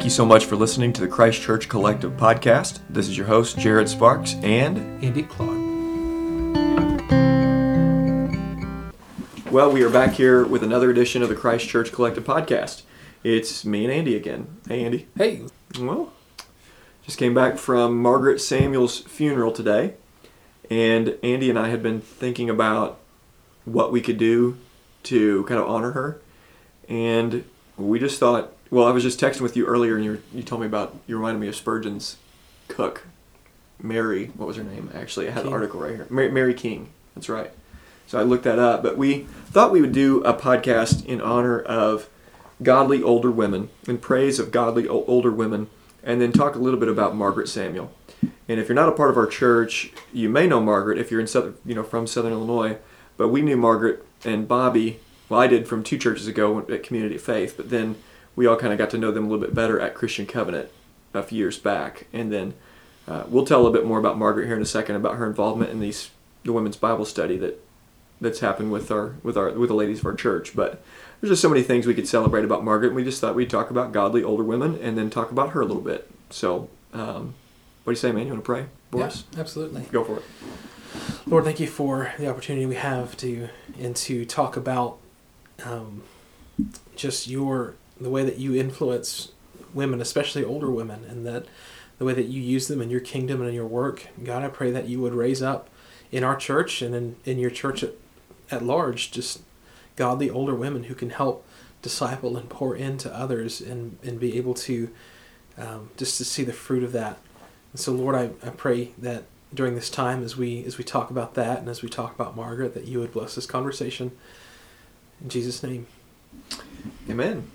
Thank you so much for listening to the Christ Church Collective podcast. This is your host, Jared Sparks, and Andy Claude. Well, we are back here with another edition of the Christ Church Collective podcast. It's me and Andy again. Hey, Andy. Hey. Well, just came back from Margaret Samuel's funeral today, and Andy and I had been thinking about what we could do to kind of honor her, and we just thought. Well, I was just texting with you earlier, and you, you told me about you reminded me of Spurgeon's cook, Mary. What was her name? Actually, I had King. the article right here. Mary, Mary King. That's right. So I looked that up, but we thought we would do a podcast in honor of godly older women, in praise of godly o- older women, and then talk a little bit about Margaret Samuel. And if you're not a part of our church, you may know Margaret if you're in southern, you know, from Southern Illinois. But we knew Margaret and Bobby. Well, I did from two churches ago at Community of Faith, but then we all kind of got to know them a little bit better at Christian Covenant a few years back. And then uh, we'll tell a little bit more about Margaret here in a second about her involvement in these the women's Bible study that that's happened with our with our with the ladies of our church. But there's just so many things we could celebrate about Margaret. And we just thought we'd talk about godly older women and then talk about her a little bit. So, um, what do you say, man? You want to pray for us? Absolutely. Go for it. Lord, thank you for the opportunity we have to and to talk about um, just your the way that you influence women, especially older women, and that the way that you use them in your kingdom and in your work. God, I pray that you would raise up in our church and in, in your church at, at large just godly older women who can help disciple and pour into others and, and be able to um, just to see the fruit of that. And so, Lord, I, I pray that during this time, as we as we talk about that and as we talk about Margaret, that you would bless this conversation. In Jesus' name. Amen.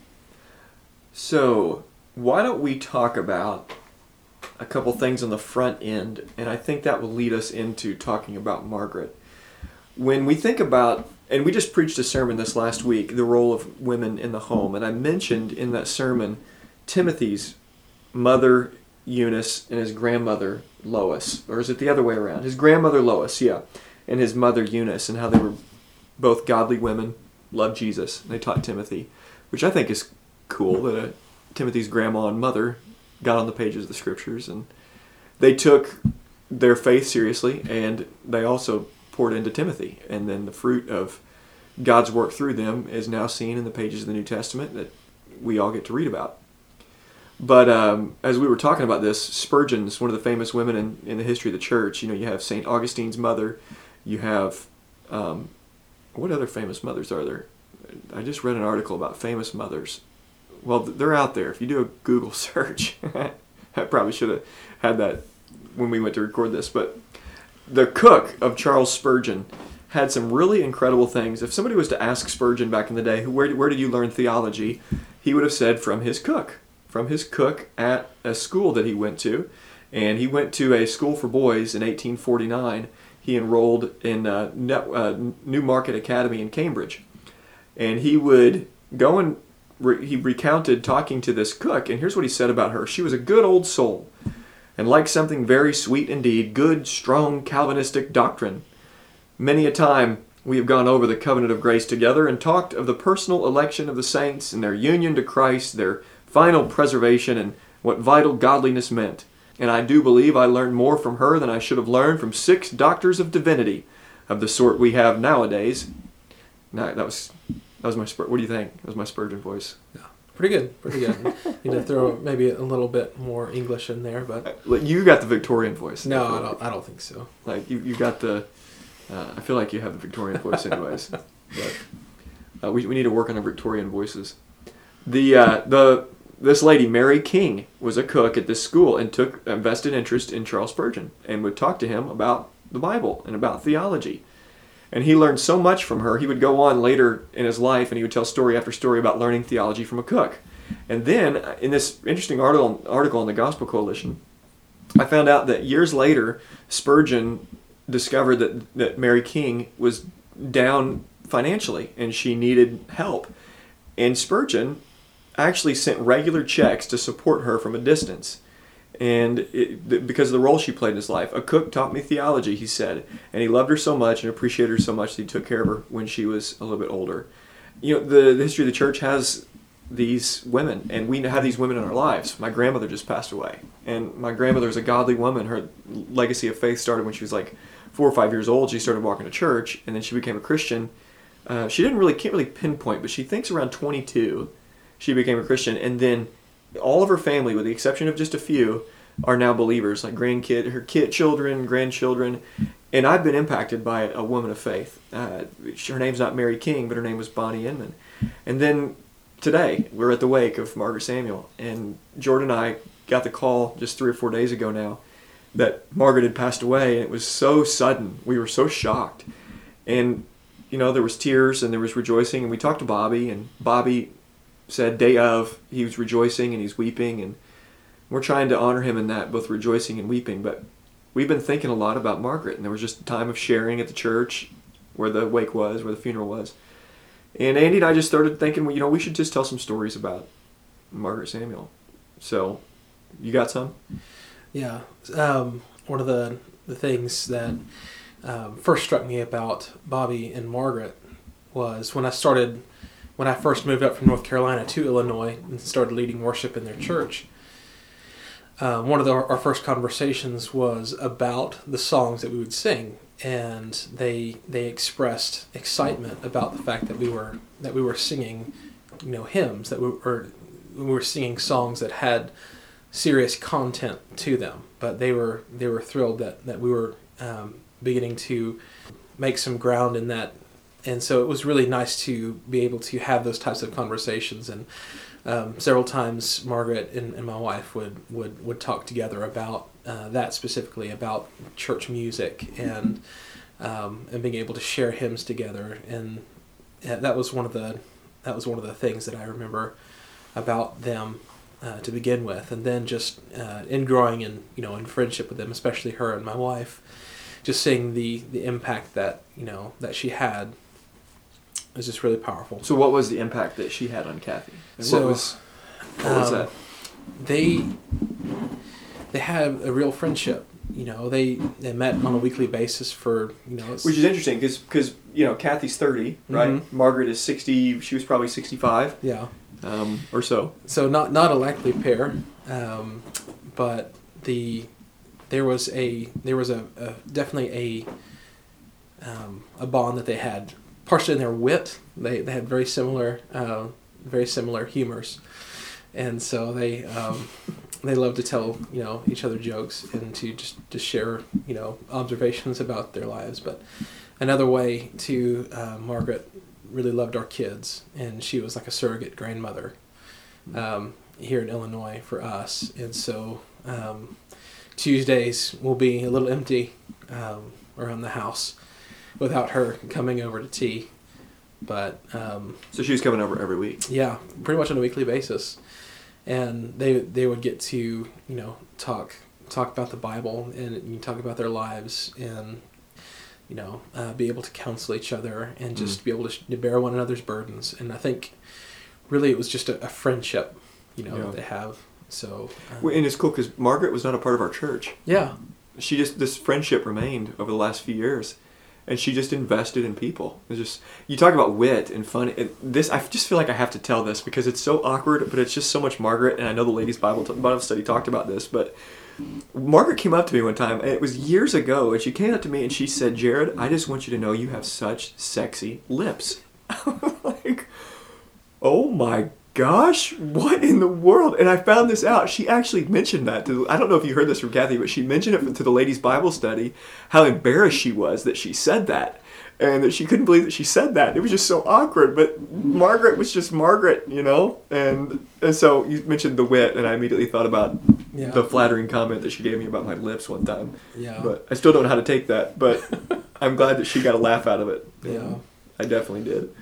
So, why don't we talk about a couple things on the front end, and I think that will lead us into talking about Margaret. When we think about, and we just preached a sermon this last week, the role of women in the home, and I mentioned in that sermon Timothy's mother Eunice and his grandmother Lois, or is it the other way around? His grandmother Lois, yeah, and his mother Eunice, and how they were both godly women, loved Jesus, and they taught Timothy, which I think is cool that uh, Timothy's grandma and mother got on the pages of the scriptures and they took their faith seriously and they also poured into Timothy and then the fruit of God's work through them is now seen in the pages of the New Testament that we all get to read about. But um, as we were talking about this, Spurgeon's one of the famous women in, in the history of the church. You know, you have St. Augustine's mother, you have, um, what other famous mothers are there? I just read an article about famous mothers. Well, they're out there. If you do a Google search, I probably should have had that when we went to record this. But the cook of Charles Spurgeon had some really incredible things. If somebody was to ask Spurgeon back in the day, where, where did you learn theology? He would have said from his cook, from his cook at a school that he went to. And he went to a school for boys in 1849. He enrolled in uh, uh, Newmarket Academy in Cambridge. And he would go and re- he recounted talking to this cook, and here's what he said about her. She was a good old soul, and like something very sweet indeed, good, strong Calvinistic doctrine. Many a time we have gone over the covenant of grace together and talked of the personal election of the saints and their union to Christ, their final preservation, and what vital godliness meant. And I do believe I learned more from her than I should have learned from six doctors of divinity of the sort we have nowadays. Now, that was that was my Spur- what do you think? That was my Spurgeon voice. Yeah. Pretty good. Pretty good. Need to throw maybe a little bit more English in there, but Like, You got the Victorian voice. no, I don't. I don't think so. Like you, you got the. Uh, I feel like you have the Victorian voice, anyways. but uh, we, we need to work on our Victorian voices. The uh, the this lady Mary King was a cook at this school and took a vested interest in Charles Spurgeon and would talk to him about the Bible and about theology. And he learned so much from her. He would go on later in his life and he would tell story after story about learning theology from a cook. And then uh, in this interesting article article on the Gospel Coalition, I found out that years later, Spurgeon discovered that, that Mary King was down financially and she needed help. And Spurgeon actually sent regular checks to support her from a distance. And it, because of the role she played in his life, a cook taught me theology, he said, and he loved her so much and appreciated her so much that he took care of her when she was a little bit older. You know, the, the history of the church has these women, and we have these women in our lives. My grandmother just passed away, and my grandmother is a godly woman. Her legacy of faith started when she was like four or five years old. She started walking to church, and then she became a Christian. Uh, she didn't really can't really pinpoint, but she thinks around 22 she became a Christian, and then all of her family, with the exception of just a few, are now believers. Like grandkid, her kid, children, grandchildren, and I've been impacted by a woman of faith. Uh, her name's not Mary King, but her name was Bonnie Inman. And then today we're at the wake of Margaret Samuel, and Jordan and I got the call just three or four days ago now that Margaret had passed away, and it was so sudden. We were so shocked, and you know there was tears and there was rejoicing, and we talked to Bobby, and Bobby said day of he was rejoicing and he's weeping, and we're trying to honor him in that, both rejoicing and weeping. But we've been thinking a lot about Margaret, and there was just a time of sharing at the church where the wake was, where the funeral was. And Andy and I just started thinking, well, you know, we should just tell some stories about Margaret Samuel. So, you got some? Yeah. Um, one of the, the things that um, first struck me about Bobby and Margaret was when I started, when I first moved up from North Carolina to Illinois and started leading worship in their church. Um, one of the, our first conversations was about the songs that we would sing and they they expressed excitement about the fact that we were that we were singing, you know, hymns that we were we were singing songs that had serious content to them. But they were they were thrilled that that we were um, beginning to make some ground in that, and so it was really nice to be able to have those types of conversations and. Um, several times, Margaret and, and my wife would, would, would talk together about uh, that specifically about church music and um, and being able to share hymns together and that was one of the that was one of the things that I remember about them uh, to begin with and then just uh, in growing in you know in friendship with them especially her and my wife just seeing the the impact that you know that she had was just really powerful So, what was the impact that she had on Kathy? And So, what was, what was um, that? they they had a real friendship. You know, they they met on a weekly basis for you know. Which is interesting because because you know Kathy's thirty, right? Mhm. Margaret is sixty. She was probably sixty-five yeah, um, or so. so not not a likely pair, um, but the there was a there was a, a definitely a um, a bond that they had partially in their wit. They they had very similar uh, very similar humors, and so they um, they love to tell you know each other jokes and to just to share you know observations about their lives. But another way to uh, Margaret really loved our kids, and she was like a surrogate grandmother um, here in Illinois for us, and so um, Tuesdays will be a little empty um, around the house without her coming over to tea. But um, So she was coming over every week. yeah, pretty much on a weekly basis, and they they would get to you know talk talk about the Bible and you talk about their lives and you know uh, be able to counsel each other and just be able to, to bear one another's burdens. And I think really it was just a, a friendship, you know, Yeah. that they have. So Well, and it's cool because Margaret was not a part of our church. yeah, She just this friendship remained over the last few years, and she just invested in people. It's just you talk about wit and fun. It, this I just feel like I have to tell this because it's so awkward, but it's just so much Margaret. And I know the ladies' Bible Bible study talked about this, but Margaret came up to me one time, and it was years ago, and she came up to me and she said, "Jared, I just want you to know you have such sexy lips." like, oh my gosh, what in the world? And I found this out. She actually mentioned that to, I don't know if you heard this from Kathy, but she mentioned it to the ladies' Bible study, how embarrassed she was that she said that. And that she couldn't believe that she said that. It was just so awkward. But Margaret was just Margaret, you know? And, and so you mentioned the wit, and I immediately thought about Yeah. the flattering comment that she gave me about my lips one time. yeah, But I still don't know how to take that. But I'm glad that she got a laugh out of it. yeah. I definitely did.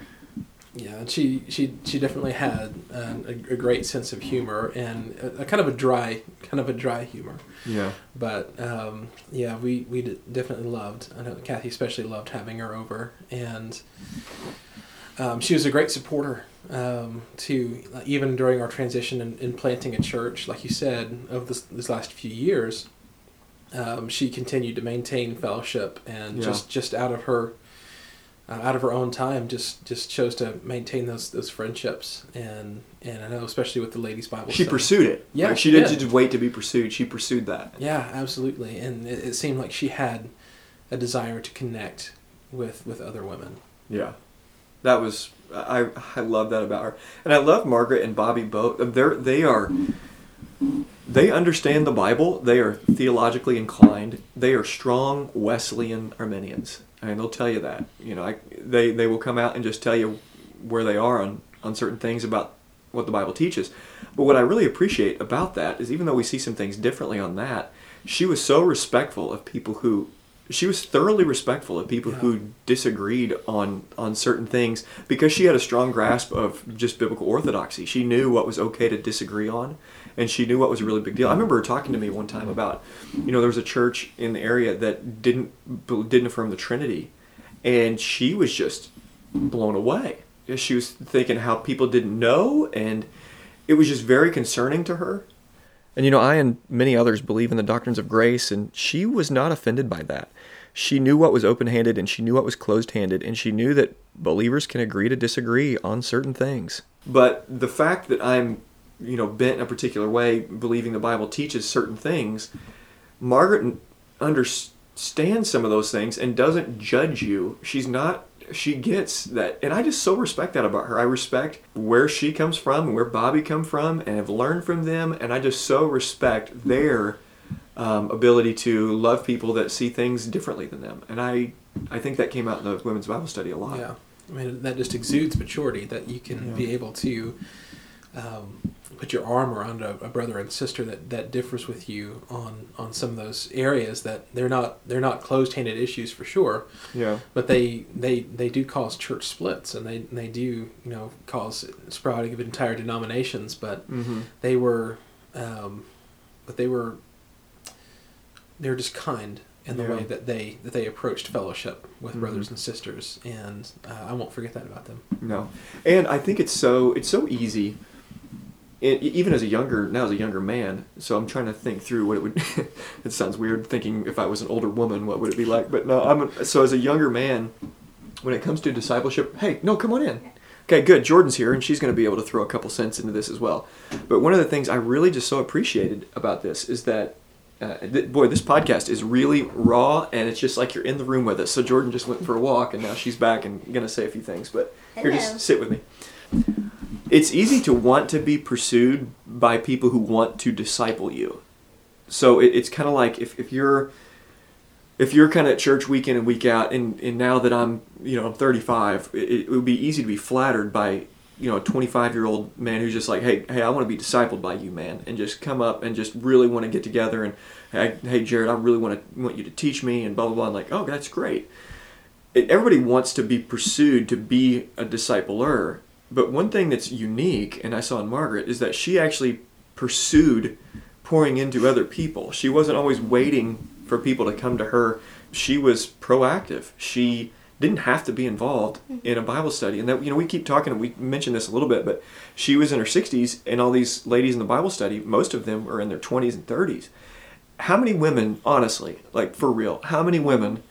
Yeah, and she she she definitely had a, a great sense of humor and a, a kind of a dry kind of a dry humor. Yeah. But um, yeah, we we d- definitely loved. I know Kathy especially loved having her over, and um, she was a great supporter um, to even during our transition in, in planting a church, like you said, of this this last few years. Um, she continued to maintain fellowship and Yeah. just just out of her uh, out of her own time, just just chose to maintain those those friendships, and and I know especially with the ladies' Bible. She study. pursued it. Yeah, Like, she she didn't did. just wait to be pursued. She pursued that. Yeah, absolutely, and it, it seemed like she had a desire to connect with with other women. Yeah, that was I. I love that about her, and I love Margaret and Bobby both. They're they are. They understand the Bible. They are theologically inclined. They are strong Wesleyan Arminians, and they'll tell you that. You know, I, they they will come out and just tell you where they are on on certain things about what the Bible teaches. But what I really appreciate about that is, even though we see some things differently on that, she was so respectful of people who she was thoroughly respectful of people Yeah. who disagreed on on certain things because she had a strong grasp of just biblical orthodoxy. She knew what was okay to disagree on, and she knew what was a really big deal. I remember her talking to me one time mm-hmm. about, you know, there was a church in the area that didn't didn't affirm the Trinity, and she was just blown away. She was thinking how people didn't know, and it was just very concerning to her. And you know, I and many others believe in the doctrines of grace, and she was not offended by that. She knew what was open handed and she knew what was closed handed, and she knew that believers can agree to disagree on certain things. But the fact that I'm, you know, bent in a particular way, believing the Bible teaches certain things, Margaret understands some of those things and doesn't judge you. She's not she gets that and i just so respect that about her i respect where she comes from and where bobby come from and have learned from them and i just so respect their um, ability to love people that see things differently than them. And i i think that came out in the women's bible study a lot. Yeah, I mean that just exudes maturity that you can Yeah. be able to um, put your arm around a, a brother and sister that, that differs with you on on some of those areas that they're not they're not closed handed issues for sure, yeah. But they they they do cause church splits and they they do you know cause sprouting of entire denominations, but mm-hmm. they were um, but they were they were just kind in the Yeah. way that they that they approached fellowship with Mhm. brothers and sisters and uh, I won't forget that about them. No, and I think it's so it's so easy. even as a younger now as a younger man, so I'm trying to think through what it would. it sounds weird thinking if I was an older woman, what would it be like? But no, I'm a, so as a younger man, when it comes to discipleship, hey, no, come on in. Okay, good. Jordan's here, and she's going to be able to throw a couple cents into this as well. But one of the things I really just so appreciated about this is that, uh, th- boy, this podcast is really raw, and it's just like you're in the room with us. So Jordan just went for a walk, and now she's back and going to say a few things. But here, Hello. just sit with me. It's easy to want to be pursued by people who want to disciple you. So it, it's kind of like if, if you're if you're kind of at church week in and week out, and, and now that I'm, you know, I'm 35, it, it would be easy to be flattered by, you know, a 25 year old man who's just like, hey, hey, I want to be discipled by you, man, and just come up and just really want to get together and, hey, Jared, I really want to want you to teach me and blah blah blah. And like, oh, that's great. It, everybody wants to be pursued to be a discipler, but one thing that's unique, and I saw in Margaret, is that she actually pursued pouring into other people. She wasn't always waiting for people to come to her. She was proactive. She didn't have to be involved mm-hmm. in a Bible study. And that you know, we keep talking we mentioned this a little bit, but she was in her 60s and all these ladies in the Bible study, most of them are in their 20s and 30s. How many women, honestly, like for real, how many women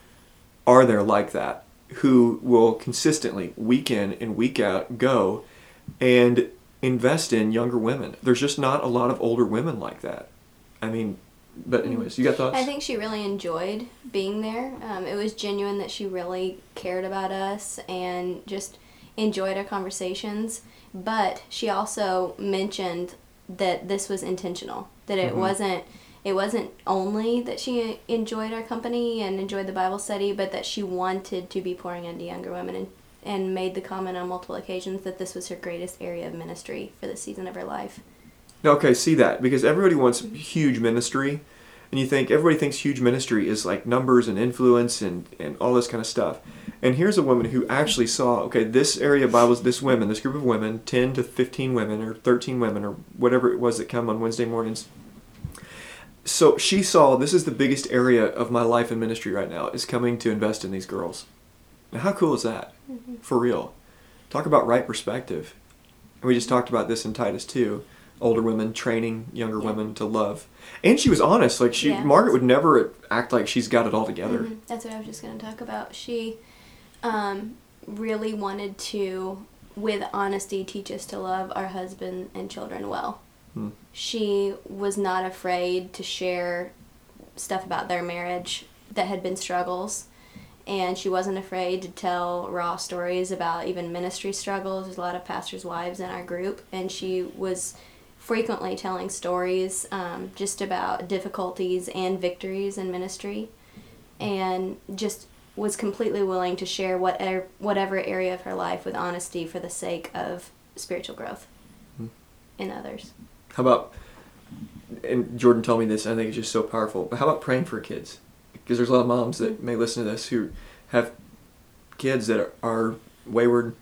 are there like that who will consistently week in and week out go and invest in younger women? There's just not a lot of older women like that. I mean, but anyways, you got thoughts? I think she really enjoyed being there. Um, it was genuine that she really cared about us and just enjoyed our conversations. But she also mentioned that this was intentional. That it Mhm. wasn't. It wasn't only that she enjoyed our company and enjoyed the Bible study, but that she wanted to be pouring into younger women and, and made the comment on multiple occasions that this was her greatest area of ministry for the season of her life. Okay, see that because everybody wants huge ministry, and you think everybody thinks huge ministry is like numbers and influence and and all this kind of stuff. And here's a woman who actually saw okay, this area of Bibles, this women, this group of women, ten to fifteen women or thirteen women or whatever it was that come on Wednesday mornings. So she saw this is the biggest area of my life and ministry right now is coming to invest in these girls. Now, how cool is that? Mm-hmm. For real. Talk about right perspective. And we just talked about this in Titus 2 older women training younger Yeah. women to love. And she was honest. Like she, Yeah. Margaret would never act like she's got it all together. Mhm. That's what I was just going to talk about. She, um, really wanted to, with honesty, teach us to love our husband and children well. Hmm. She was not afraid to share stuff about their marriage that had been struggles. And she wasn't afraid to tell raw stories about even ministry struggles. There's a lot of pastors' wives in our group, and she was frequently telling stories um, just about difficulties and victories in ministry, and just was completely willing to share whatever whatever area of her life with honesty for the sake of spiritual growth Hmm. in others. How about, and Jordan told me this, I think it's just so powerful, but how about praying for kids? Because there's a lot of moms that may listen to this who have kids that are, are wayward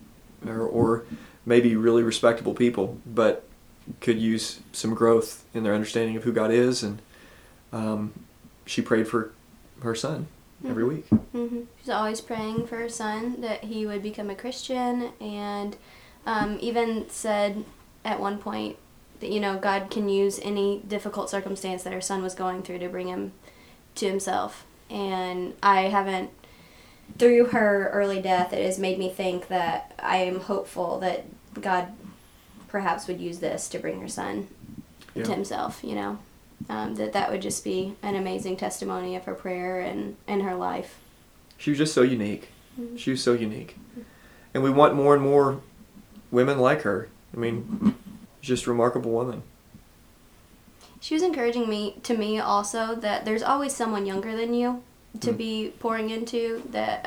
or, or maybe really respectable people, but could use some growth in their understanding of who God is. And um, she prayed for her son every Mhm. week. hmm She's always praying for her son that he would become a Christian, and um, even said at one point that you know God can use any difficult circumstance that her son was going through to bring him to Himself. And I haven't, through her early death, it has made me think that I am hopeful that God perhaps would use this to bring her son Yeah. to Himself. You know. Um, that that would just be an amazing testimony of her prayer and, and her life. She was just so unique. Mhm. She was so unique. And we want more and more women like her. I mean, just a remarkable woman. She was encouraging me to me also that there's always someone younger than you to Mm. be pouring into that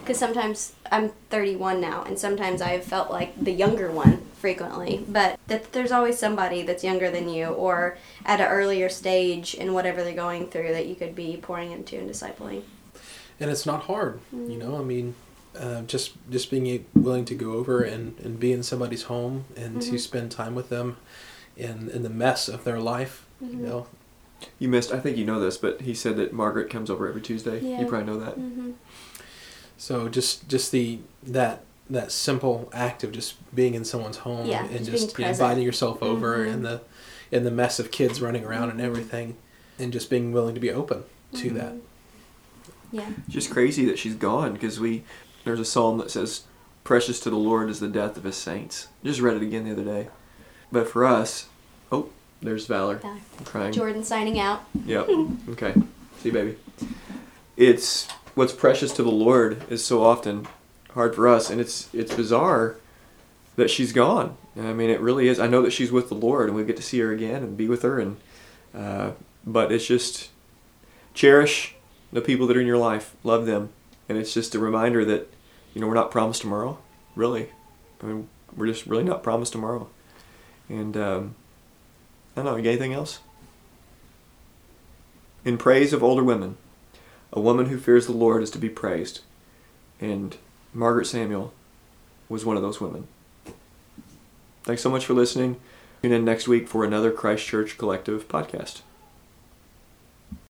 because sometimes I'm 31 now and sometimes I've felt like the younger one frequently but that there's always somebody that's younger than you or at an earlier stage in whatever they're going through that you could be pouring into and discipling and it's not hard you know i mean uh, just just being willing to go over and, and be in somebody's home and to Mhm. spend time with them in in the mess of their life Mhm. you know You missed, I think you know this, but he said that Margaret comes over every Tuesday. Yeah. You probably know that. mm-hmm. so just just the that that simple act of just being in someone's home Yeah, and just just, you know, present. inviting yourself over Mhm. in the in the mess of kids running around and everything and just being willing to be open to that yeah Just crazy that she's gone because we, there's a psalm that says, Precious to the Lord is the death of his saints. Just read it again the other day. But for us, oh, there's Valor Valor. crying. Jordan signing out Yep. Okay. See, baby. It's what's precious to the Lord is so often hard for us, and it's it's bizarre that she's gone. I mean, it really is. I know that she's with the Lord, and we get to see her again and be with her, and uh, but it's just cherish the people that are in your life, love them, and it's just a reminder that you know we're not promised tomorrow. Really, I mean, we're just really not promised tomorrow. And um, I don't know. You got anything else? In praise of older women, a woman who fears the Lord is to be praised. And Margaret Samuel was one of those women. Thanks so much for listening. Tune in next week for another Christ Church Collective podcast.